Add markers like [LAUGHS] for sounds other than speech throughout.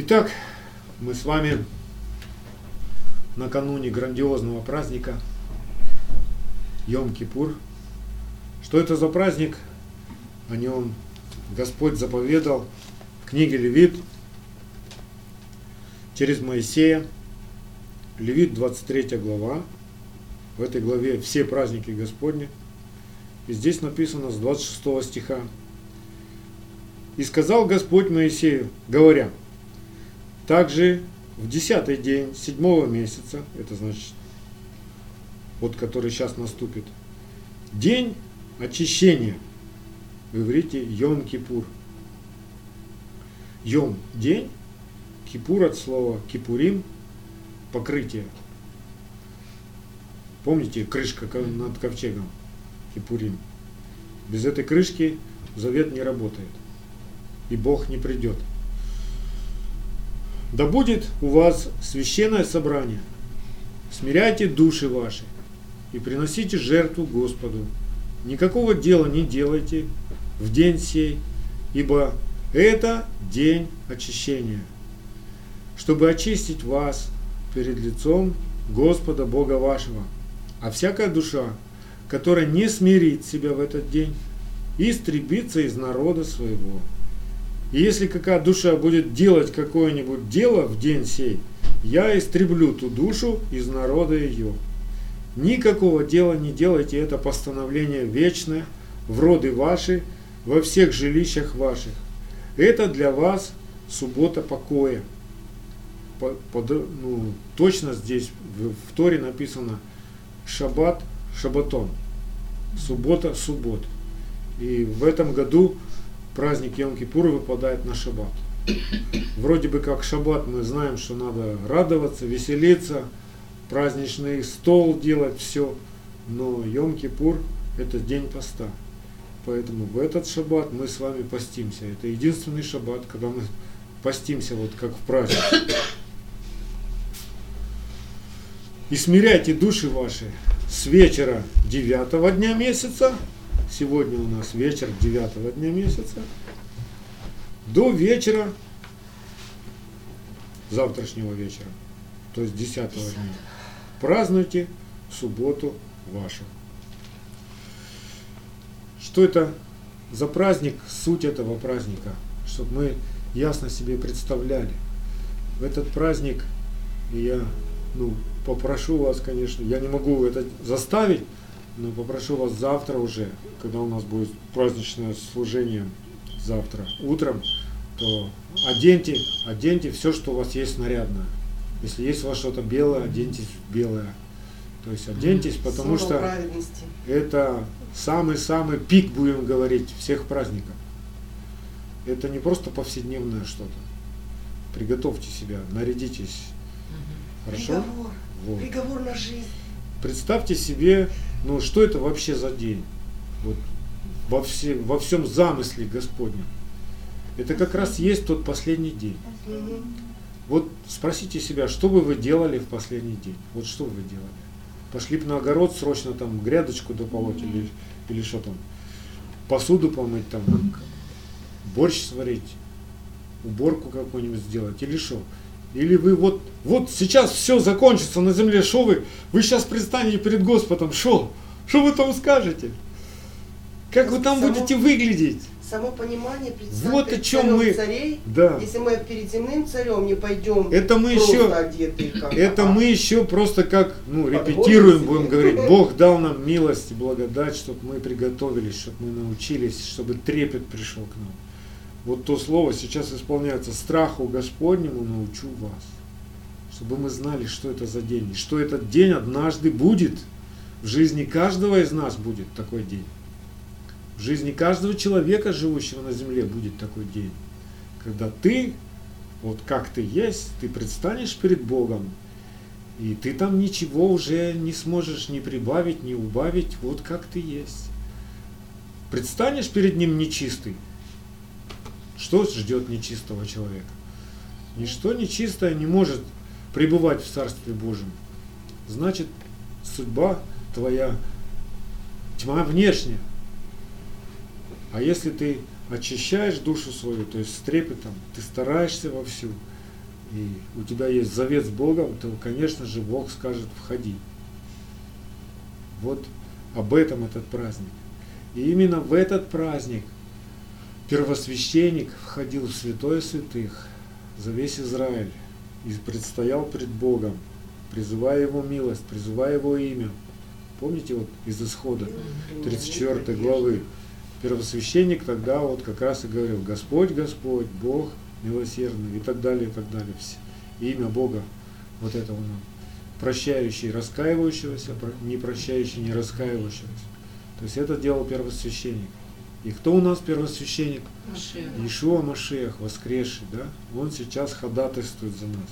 Итак, мы с вами накануне грандиозного праздника Йом-Кипур. Что это за праздник? О нем Господь заповедал в книге Левит через Моисея. Левит 23 глава. В этой главе все праздники Господни. И здесь написано с 26 стиха. И сказал Господь Моисею, говоря, также в десятый день седьмого месяца, это значит, вот который сейчас наступит, день очищения, в иврите Йом-Кипур. Йом – день, Кипур от слова Кипурим – покрытие. Помните крышка над ковчегом? Кипурим. Без этой крышки завет не работает. И Бог не придет. Да будет у вас священное собрание. Смиряйте души ваши и приносите жертву Господу. Никакого дела не делайте в день сей, ибо это день очищения, чтобы очистить вас перед лицом Господа Бога вашего. А всякая душа, которая не смирит себя в этот день, истребится из народа своего. И если какая душа будет делать какое-нибудь дело в день сей, я истреблю ту душу из народа ее. Никакого дела не делайте, это постановление вечное в роды ваши, во всех жилищах ваших. Это для вас суббота покоя. Под, ну, точно здесь в Торе написано шаббат, шабатон, суббота, суббот. И в этом году праздник Йом-Кипур выпадает на шаббат. Вроде бы как шаббат мы знаем, что надо радоваться, веселиться, праздничный стол делать, все. Но Йом-Кипур это день поста. Поэтому в этот шаббат мы с вами постимся. Это единственный шаббат, когда мы постимся вот как в праздник. И смиряйте души ваши с вечера девятого дня месяца, сегодня у нас вечер девятого дня месяца, до вечера завтрашнего вечера, то есть десятого дня. Празднуйте субботу вашу. Что это за праздник, суть этого праздника, чтобы мы ясно себе представляли. В этот праздник я ну, попрошу вас, конечно, я не могу это заставить, но попрошу вас завтра уже, когда у нас будет праздничное служение завтра утром, то оденьте, оденьте все, что у вас есть нарядное. Если есть у вас что-то белое, оденьтесь в белое. То есть оденьтесь, потому Символ что это самый-самый пик, будем говорить, всех праздников. Это не просто повседневное что-то. Приготовьте себя, нарядитесь. Угу. Хорошо? Приговор. Вот. Приговор на жизнь. Представьте себе, ну что это вообще за день? Вот во, все, во всем замысле Господнем. Это как раз есть тот последний день. Вот спросите себя, что бы вы делали в последний день? Вот что вы делали? Пошли бы на огород срочно там грядочку дополоть или, или что там? Посуду помыть там, борщ сварить, уборку какую-нибудь сделать или что? Или вы вот, вот сейчас все закончится на земле, что вы, вы сейчас предстанете перед Господом, что? Что вы там скажете? Как вы там Само... будете выглядеть? само понимание вот о чем мы царей, да. если мы перед земным царем не пойдем это мы еще одетые, как это мы еще просто как ну репетируем будем [LAUGHS] говорить Бог дал нам милость и благодать чтобы мы приготовились чтобы мы научились чтобы трепет пришел к нам вот то слово сейчас исполняется страху Господнему научу вас чтобы мы знали что это за день что этот день однажды будет в жизни каждого из нас будет такой день в жизни каждого человека, живущего на земле, будет такой день, когда ты, вот как ты есть, ты предстанешь перед Богом, и ты там ничего уже не сможешь ни прибавить, ни убавить, вот как ты есть. Предстанешь перед Ним нечистый. Что ждет нечистого человека? Ничто нечистое не может пребывать в Царстве Божьем. Значит, судьба твоя тьма внешняя. А если ты очищаешь душу свою, то есть с трепетом, ты стараешься вовсю, и у тебя есть завет с Богом, то, конечно же, Бог скажет «входи». Вот об этом этот праздник. И именно в этот праздник первосвященник входил в святое святых за весь Израиль и предстоял пред Богом, призывая Его милость, призывая Его имя. Помните вот из исхода 34 главы? Первосвященник тогда вот как раз и говорил, Господь, Господь, Бог милосердный и так далее, и так далее. Имя Бога, вот это он прощающий раскаивающегося, не прощающий не раскаивающегося. То есть это делал первосвященник. И кто у нас первосвященник? Машех. Ишуа Машех, воскресший, да? Он сейчас ходатайствует за нас.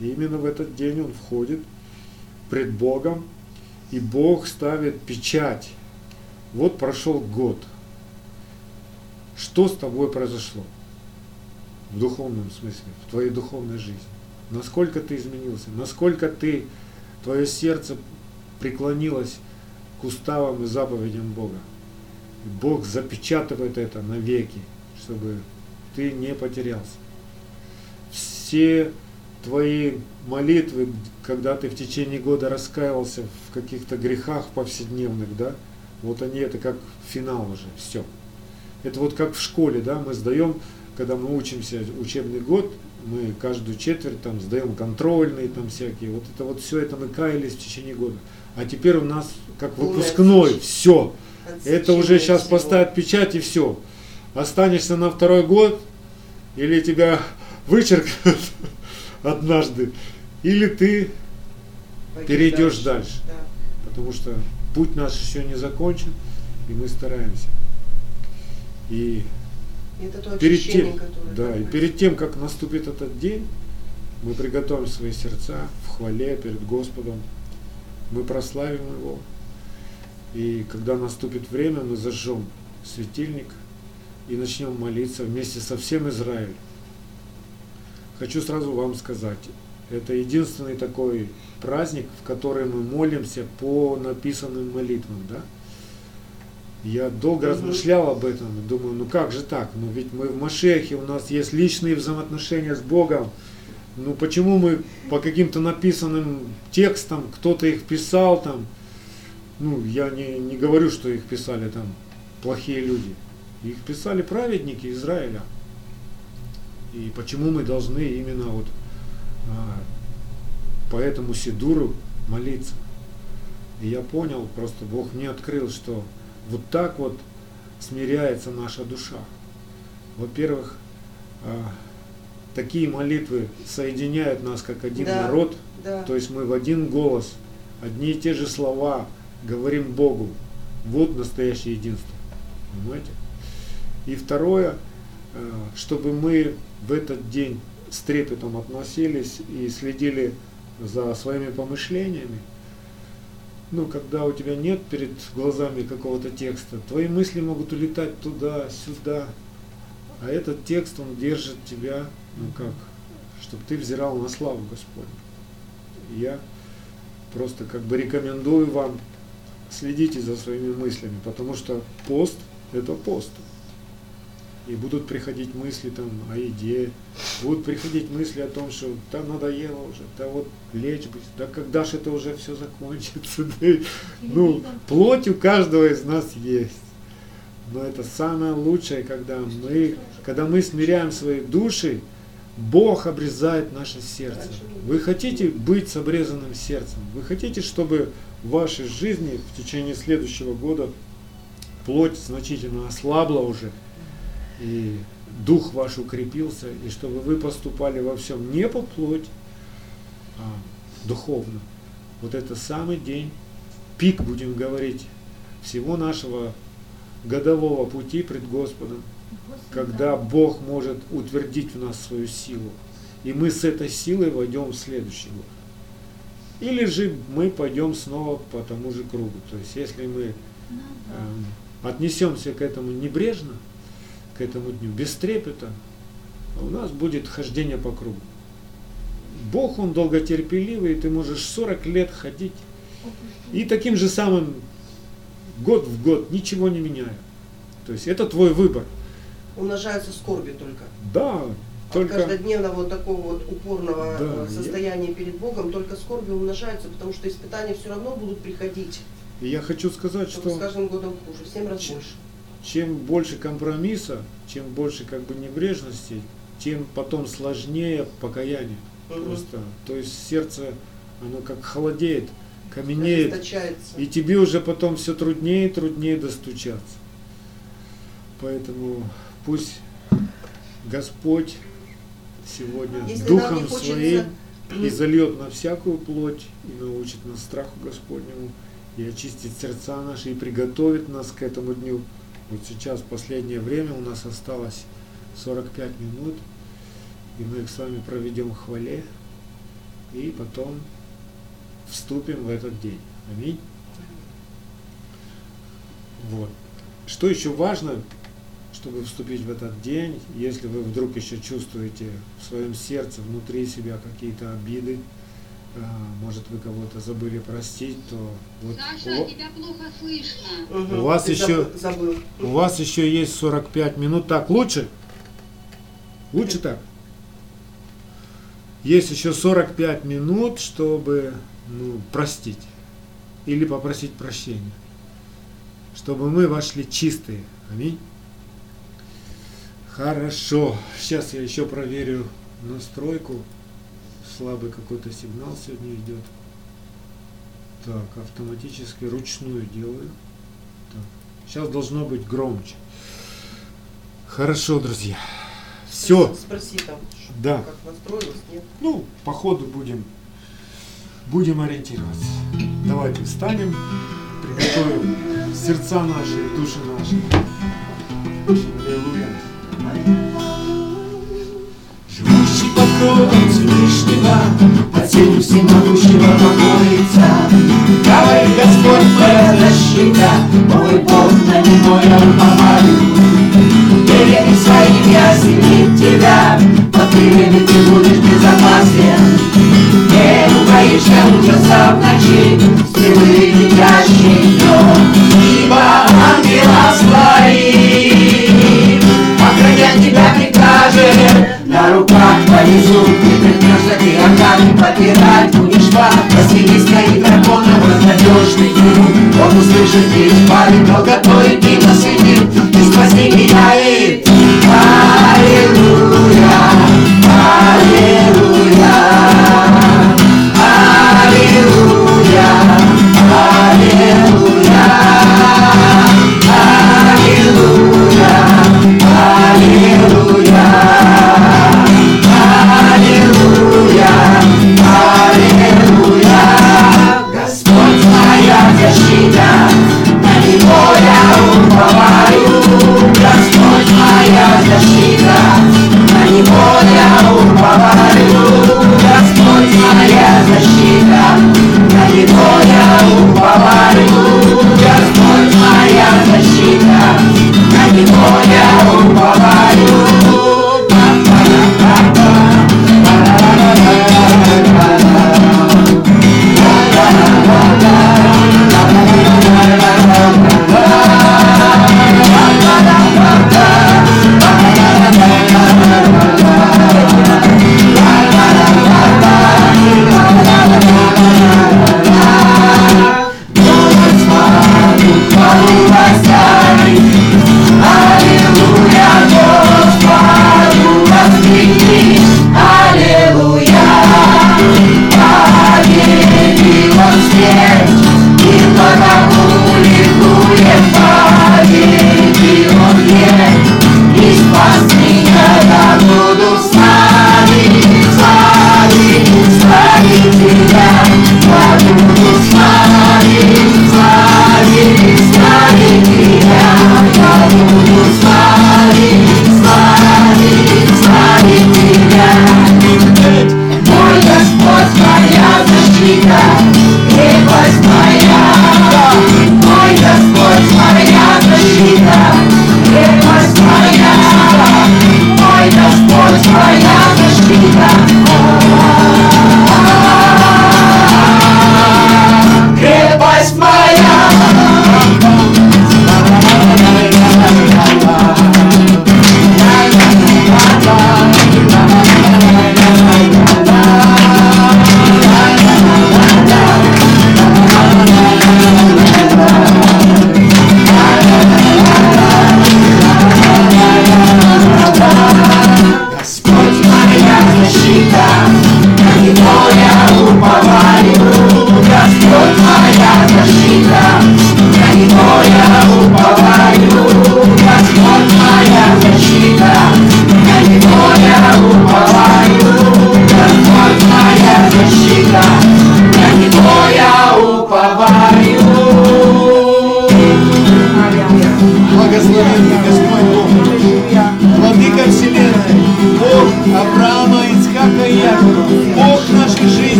И именно в этот день он входит пред Богом, и Бог ставит печать. Вот прошел год. Что с тобой произошло? В духовном смысле, в твоей духовной жизни. Насколько ты изменился, насколько ты, твое сердце преклонилось к уставам и заповедям Бога. Бог запечатывает это навеки, чтобы ты не потерялся. Все твои молитвы, когда ты в течение года раскаивался в каких-то грехах повседневных, да, вот они это как финал уже, все. Это вот как в школе, да, мы сдаем, когда мы учимся учебный год, мы каждую четверть там сдаем контрольные там всякие, вот это вот все это мы каялись в течение года. А теперь у нас как выпускной, все. Это уже сейчас всего. поставят печать и все. Останешься на второй год, или тебя вычеркнут [LAUGHS] однажды, или ты перейдешь дальше. дальше. Да. Потому что путь наш еще не закончен, и мы стараемся. И это перед тем, да, и перед тем, как наступит этот день, мы приготовим свои сердца в хвале перед Господом, мы прославим Его, и когда наступит время, мы зажжем светильник и начнем молиться вместе со всем Израилем. Хочу сразу вам сказать, это единственный такой праздник, в который мы молимся по написанным молитвам, да? Я долго размышлял об этом, думаю, ну как же так? Ну ведь мы в Машехе, у нас есть личные взаимоотношения с Богом. Ну почему мы по каким-то написанным текстам, кто-то их писал там, ну, я не, не говорю, что их писали там плохие люди. Их писали праведники Израиля. И почему мы должны именно вот а, по этому Сидуру молиться? И я понял, просто Бог мне открыл, что вот так вот смиряется наша душа. Во-первых, а, такие молитвы соединяют нас как один да, народ, да. то есть мы в один голос, одни и те же слова, говорим Богу. Вот настоящее единство. Понимаете? И второе, э, чтобы мы в этот день с трепетом относились и следили за своими помышлениями. Ну, когда у тебя нет перед глазами какого-то текста, твои мысли могут улетать туда, сюда. А этот текст, он держит тебя, ну как, чтобы ты взирал на славу Господню. Я просто как бы рекомендую вам следите за своими мыслями, потому что пост – это пост. И будут приходить мысли там о еде, будут приходить мысли о том, что да надоело уже, да вот лечь бы, да когда же это уже все закончится. [LAUGHS] Ну, плоть у каждого из нас есть. Но это самое лучшее, когда мы, когда мы смиряем свои души, Бог обрезает наше сердце. Вы хотите быть с обрезанным сердцем? Вы хотите, чтобы вашей жизни в течение следующего года плоть значительно ослабла уже, и дух ваш укрепился, и чтобы вы поступали во всем не по плоть, а духовно. Вот это самый день, пик, будем говорить, всего нашего годового пути пред Господом, когда Бог может утвердить в нас свою силу. И мы с этой силой войдем в следующий год. Или же мы пойдем снова по тому же кругу. То есть если мы э, отнесемся к этому небрежно, к этому дню, без трепета, у нас будет хождение по кругу. Бог, Он долготерпеливый, и ты можешь 40 лет ходить. И таким же самым год в год, ничего не меняя. То есть это твой выбор. Умножаются скорби только. Да, Только каждодневного вот такого вот упорного Да, э, я- состояния перед Богом, только скорби умножаются, потому что испытания все равно будут приходить. и я хочу сказать, Только с что каждым годом хуже, в раз Ч- больше. чем больше компромисса, чем больше как бы небрежности, тем потом сложнее покаяние. Мгм. Просто, то есть сердце, оно как холодеет, каменеет, и тебе уже потом все труднее и труднее достучаться. Поэтому пусть Господь сегодня Если Духом хочется- Своим [CLEARS THROAT] и зальет на всякую плоть, и научит нас страху Господнему, и очистит сердца наши, и приготовит нас к этому дню. Вот сейчас, в последнее время, у нас осталось 45 минут, и мы их с вами проведем в хвале, и потом вступим в этот день. Аминь. Вот. Что еще важно, чтобы вступить в этот день, если вы вдруг еще чувствуете в своем сердце, внутри себя какие-то обиды, а, может вы кого-то забыли простить, то вот Саша, у- тебя плохо слышно. У вас Ты еще- забыл- забыл. у вас еще есть 45 минут. Так, лучше? Лучше так? Есть еще 45 минут, чтобы ну, простить. Или попросить прощения. Чтобы мы вошли чистые. Аминь. Хорошо. Сейчас я еще проверю настройку. Слабый какой-то сигнал сегодня идет. Так, автоматически ручную делаю. Так. Сейчас должно быть громче. Хорошо, друзья. Все. Спроси там, Да. как настроилось, нет? Ну, по ходу будем, будем ориентироваться. Давайте встанем, приготовим сердца наши и души наши. Аллилуйя. Живущий под кровом Всевышнего, под силу всемогущего покоится. Говорит Господь, моя защита, мой Бог, на него я уповаю. Перьями своими осенит тебя, под крыльями ты будешь безопасен. Не убоишься ужаса в ночи, стрелы летящие днем, ибо ангела своих охранять тебя прикажет. На руках повезут, не придется ты рогами попирать будешь по Василиска и дракона вознадежный друг. Он услышит и избавит, но готовит и насытит, и спаси меня и Аллилуйя, Аллилуйя,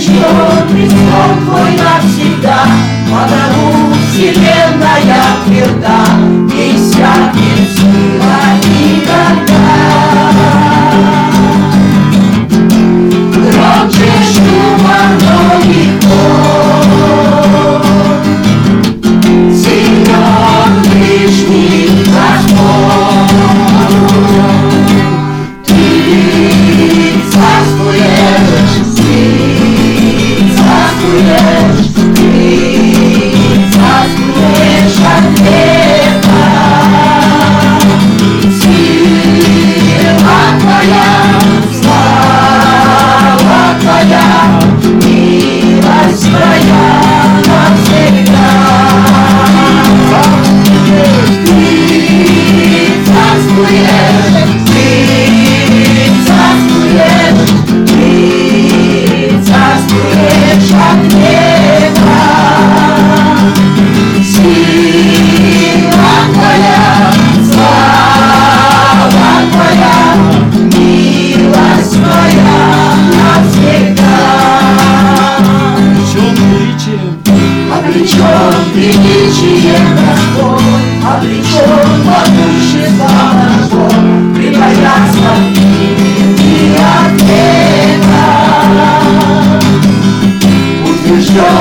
течет Престол твой навсегда Потому вселенная тверда Не иссякнет сила никогда Громче шума многих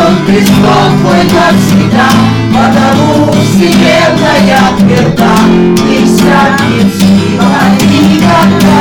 Он Христом твой навсегда, Потому вселенная тверда, И всякий сила никогда.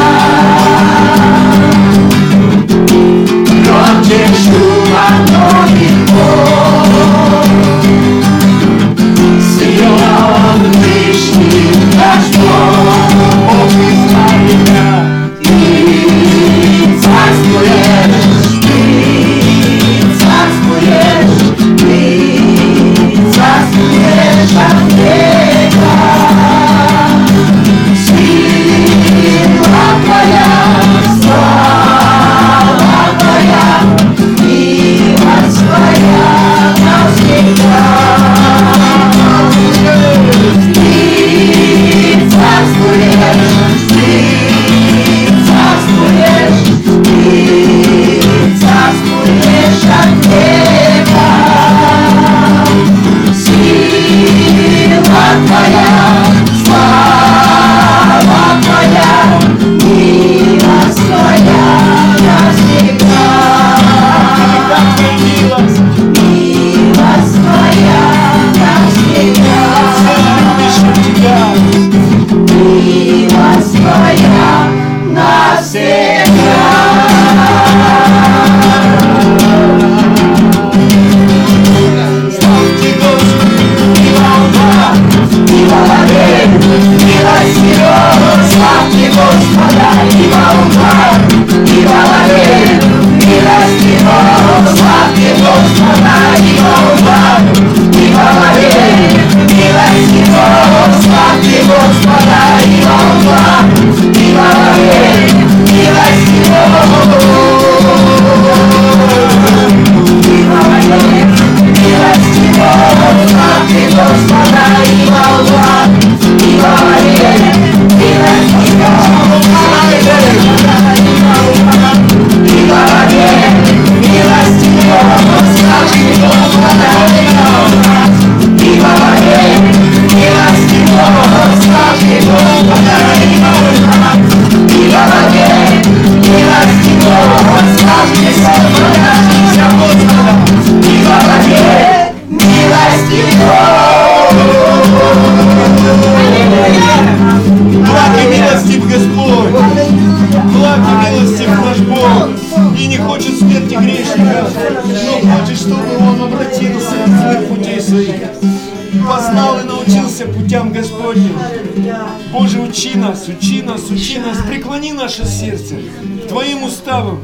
преклони наше сердце к Твоим уставам,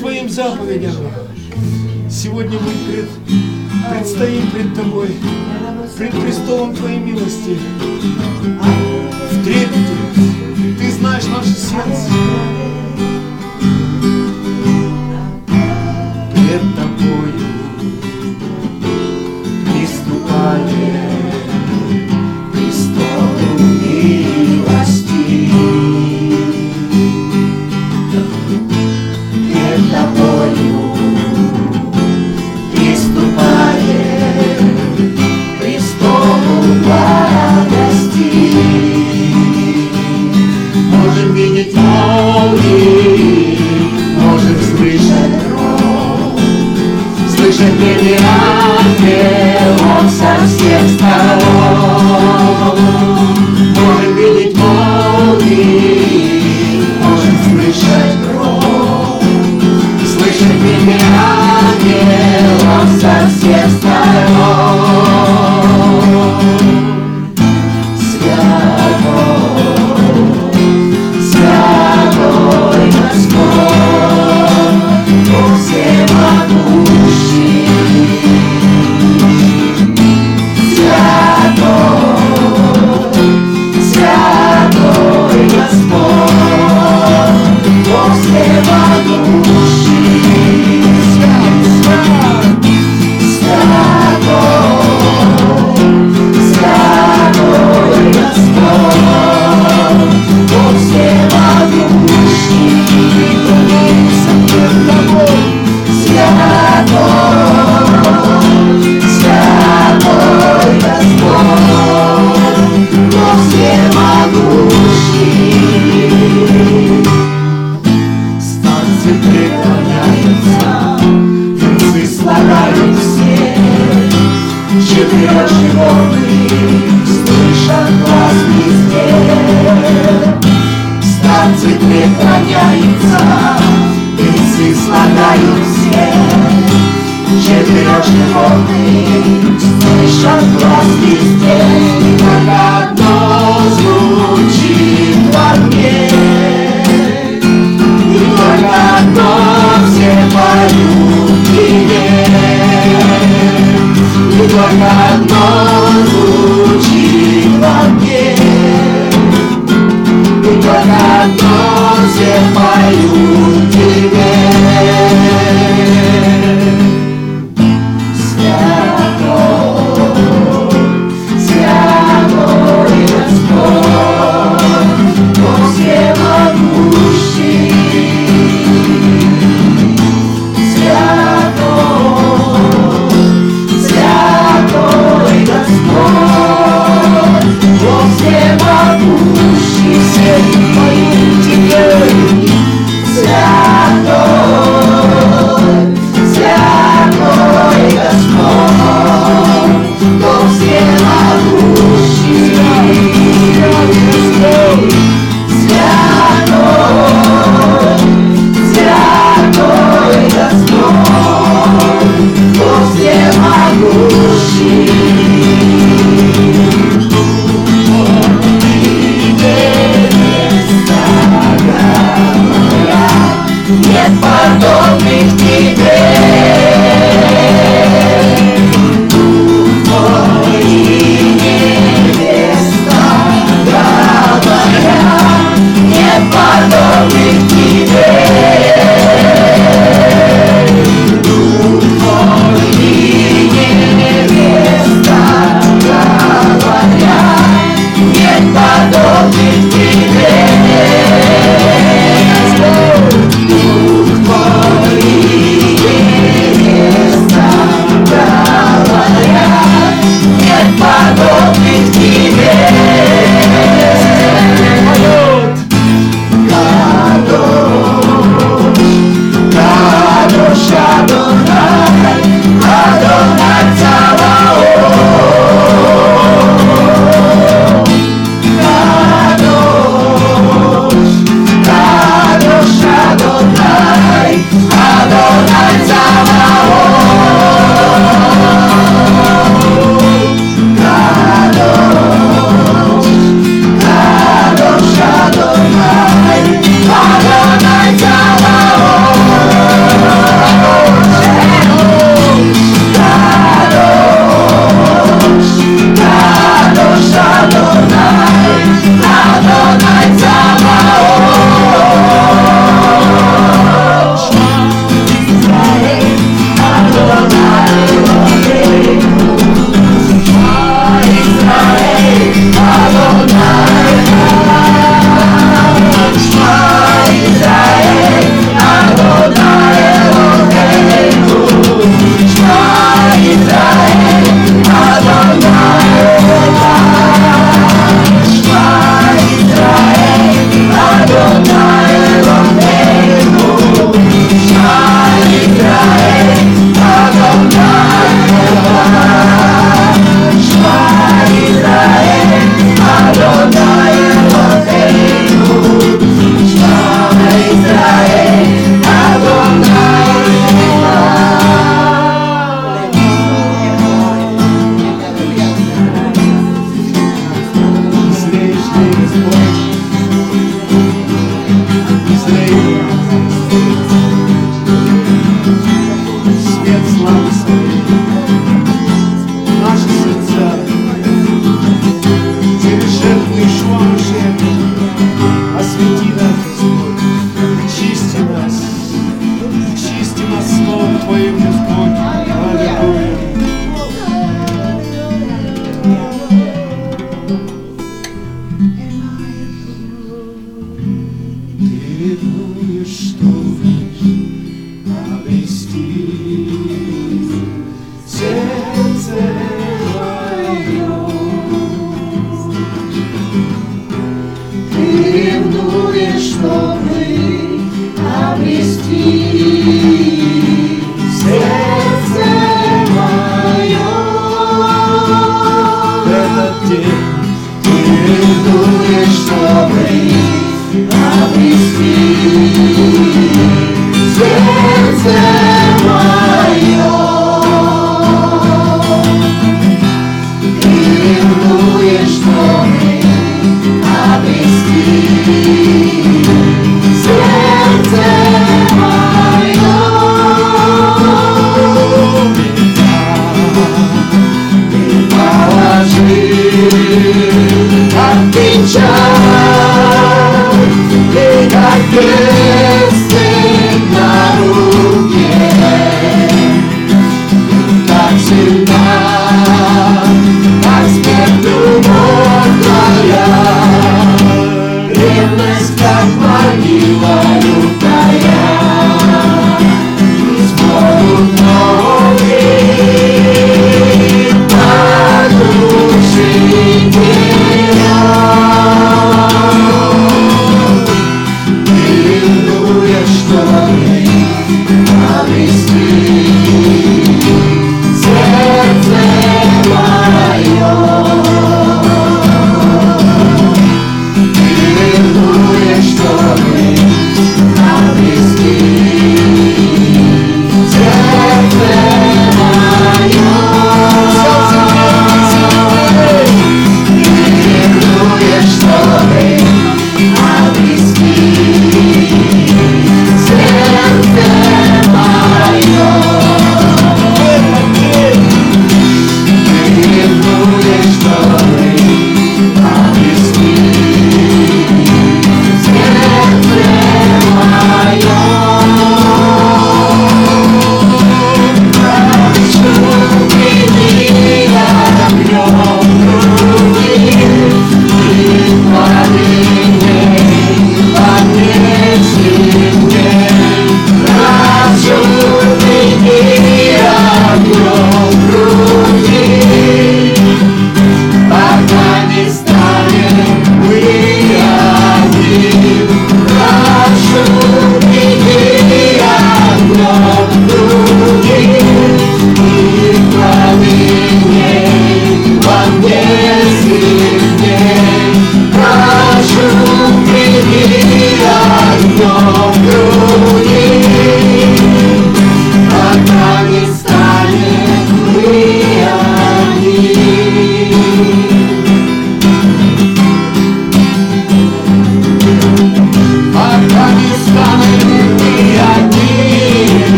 Твоим заповедям. Сегодня мы пред, предстоим пред Тобой, пред престолом Твоей милости. В трепете Ты знаешь наше сердце.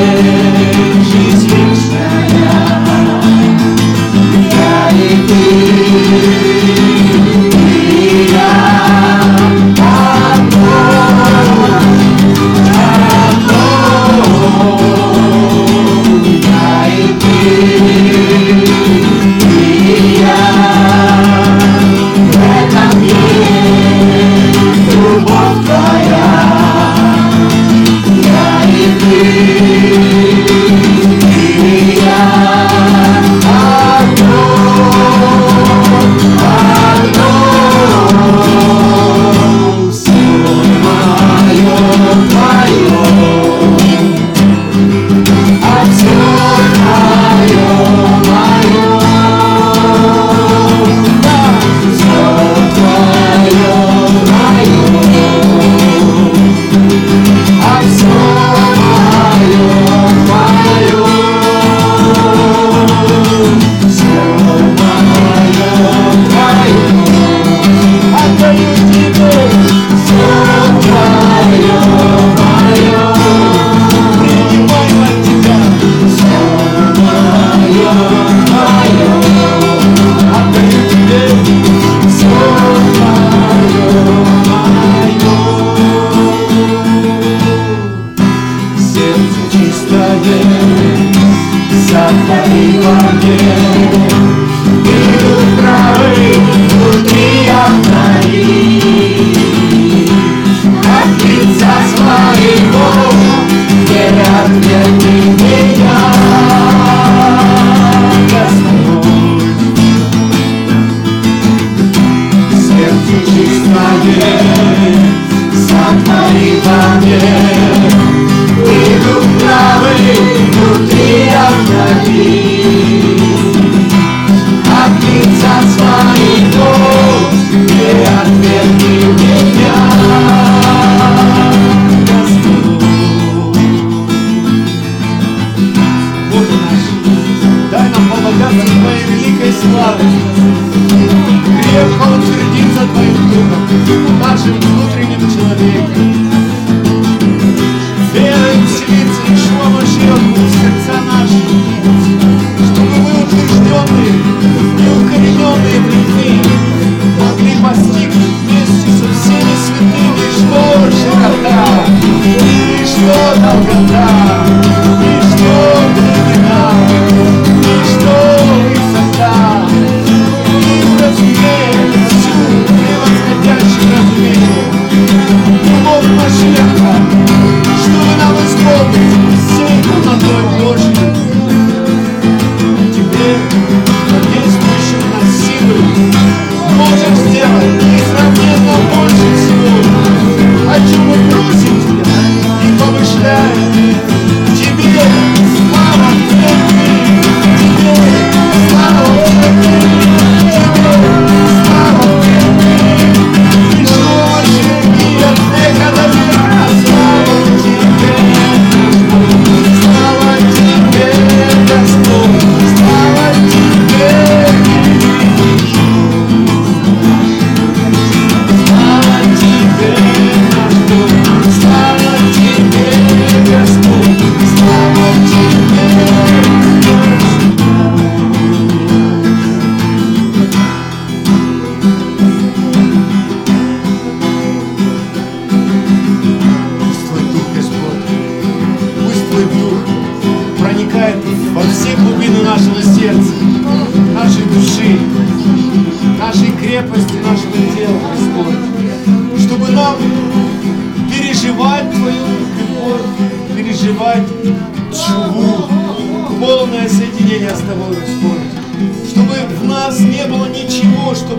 Amen.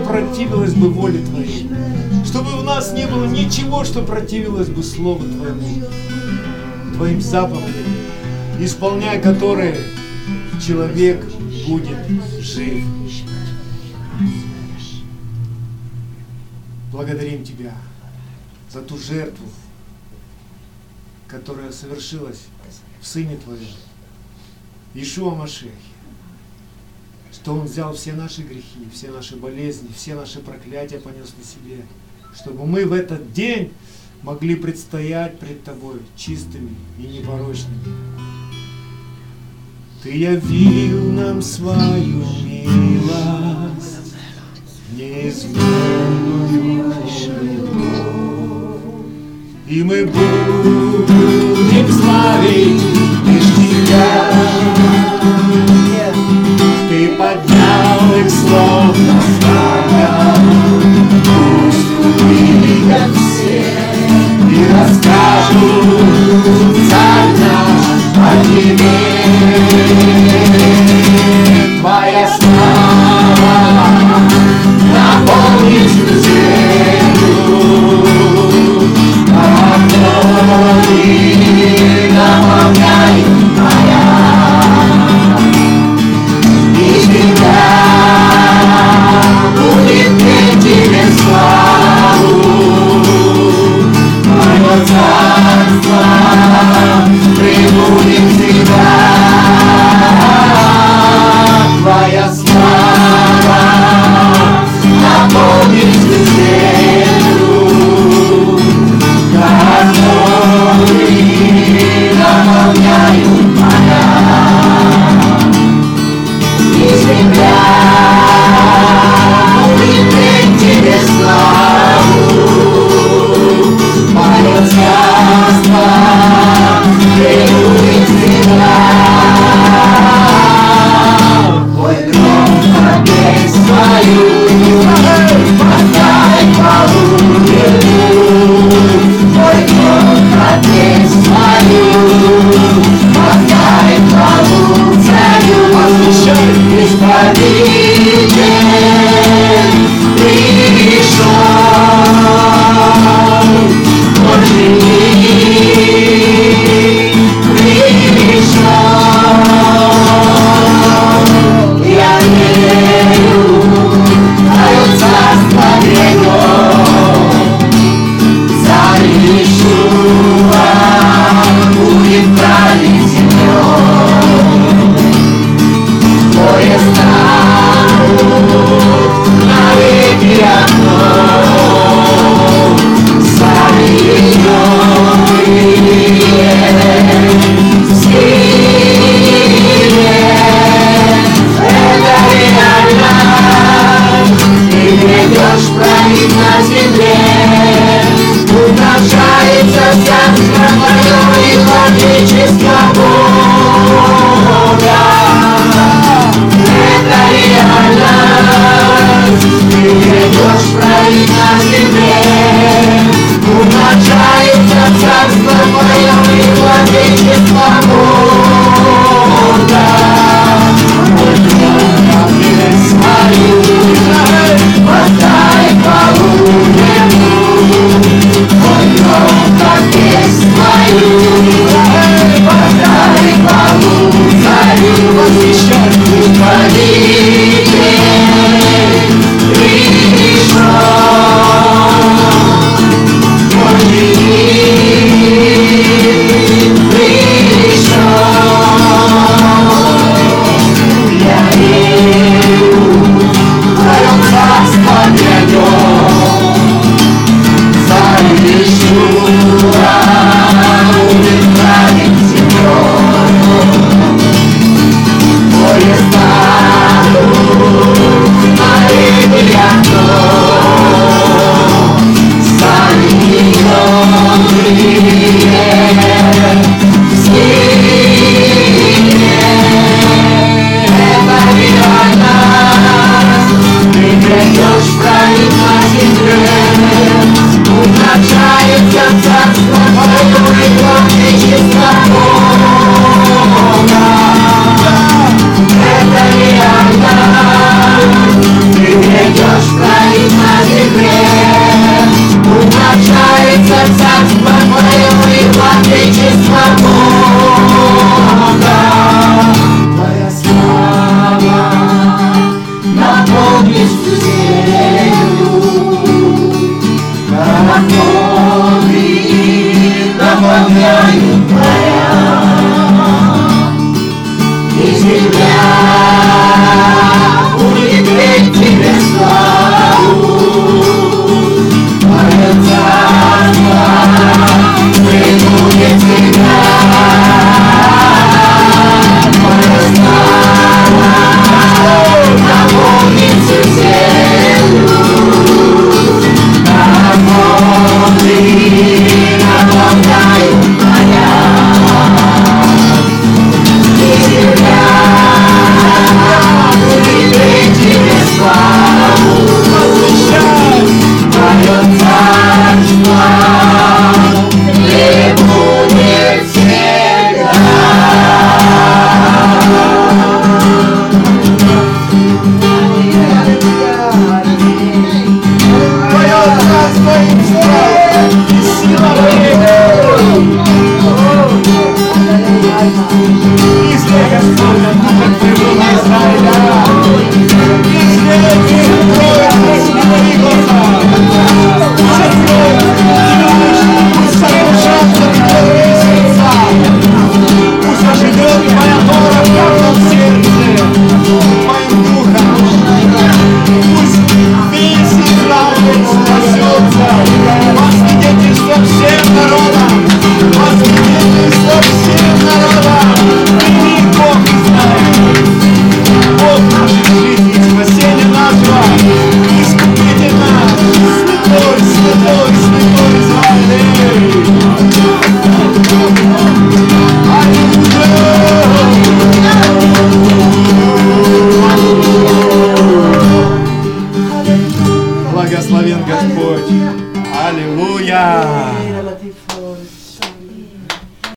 Противилось бы воле Твоей, чтобы в нас не было ничего, что противилось бы Слову Твоему, Твоим заповедям, исполняя которые человек будет жив. Благодарим Тебя за ту жертву, которая совершилась в Сыне Твоем, Ишуа Машехе, что Он взял все наши грехи, все наши болезни, все наши проклятия понес на себе, чтобы мы в этот день могли предстоять пред Тобой чистыми и непорочными. Ты явил нам свою милость, неизменную. И мы будем славить лишь Тебя. Ты поднял их словно знамя, пусть увидят все и расскажут царь о Тебе. Твоя слава наполнит землю, огонь наполняет